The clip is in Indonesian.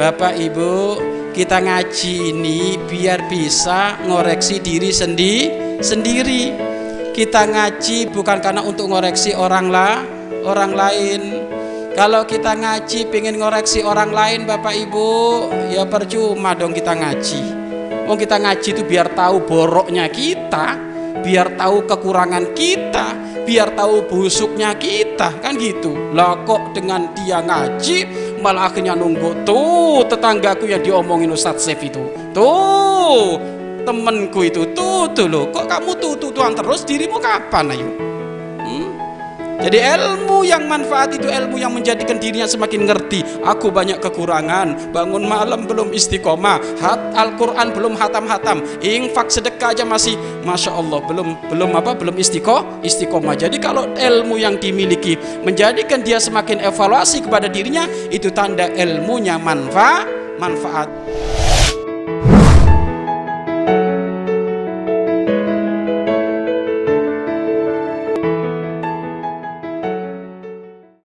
Bapak Ibu kita ngaji ini biar bisa ngoreksi diri sendi sendiri. Kita ngaji bukan karena untuk ngoreksi orang lah orang lain. Kalau kita ngaji pengen ngoreksi orang lain Bapak Ibu ya percuma dong kita ngaji. Oh kita ngaji itu biar tahu boroknya kita biar tahu kekurangan kita biar tahu busuknya kita. Kan gitu. Lah kok dengan dia ngaji malah akhirnya nunggu. Tuh tetanggaku yang diomongin Ustadz Sef itu. Tuh temenku itu. Tuh tuh kok kamu tuh tuh tuan terus? Dirimu kapan ayo? Jadi ilmu yang manfaat itu ilmu yang menjadikan dirinya semakin ngerti. Aku banyak kekurangan. Bangun malam belum istiqomah. Hat Al-Quran belum hatam-hatam. Infak sedekah aja masih Masya Allah belum belum apa belum istiqomah istiqomah. Jadi kalau ilmu yang dimiliki menjadikan dia semakin evaluasi kepada dirinya itu tanda ilmunya manfaat manfaat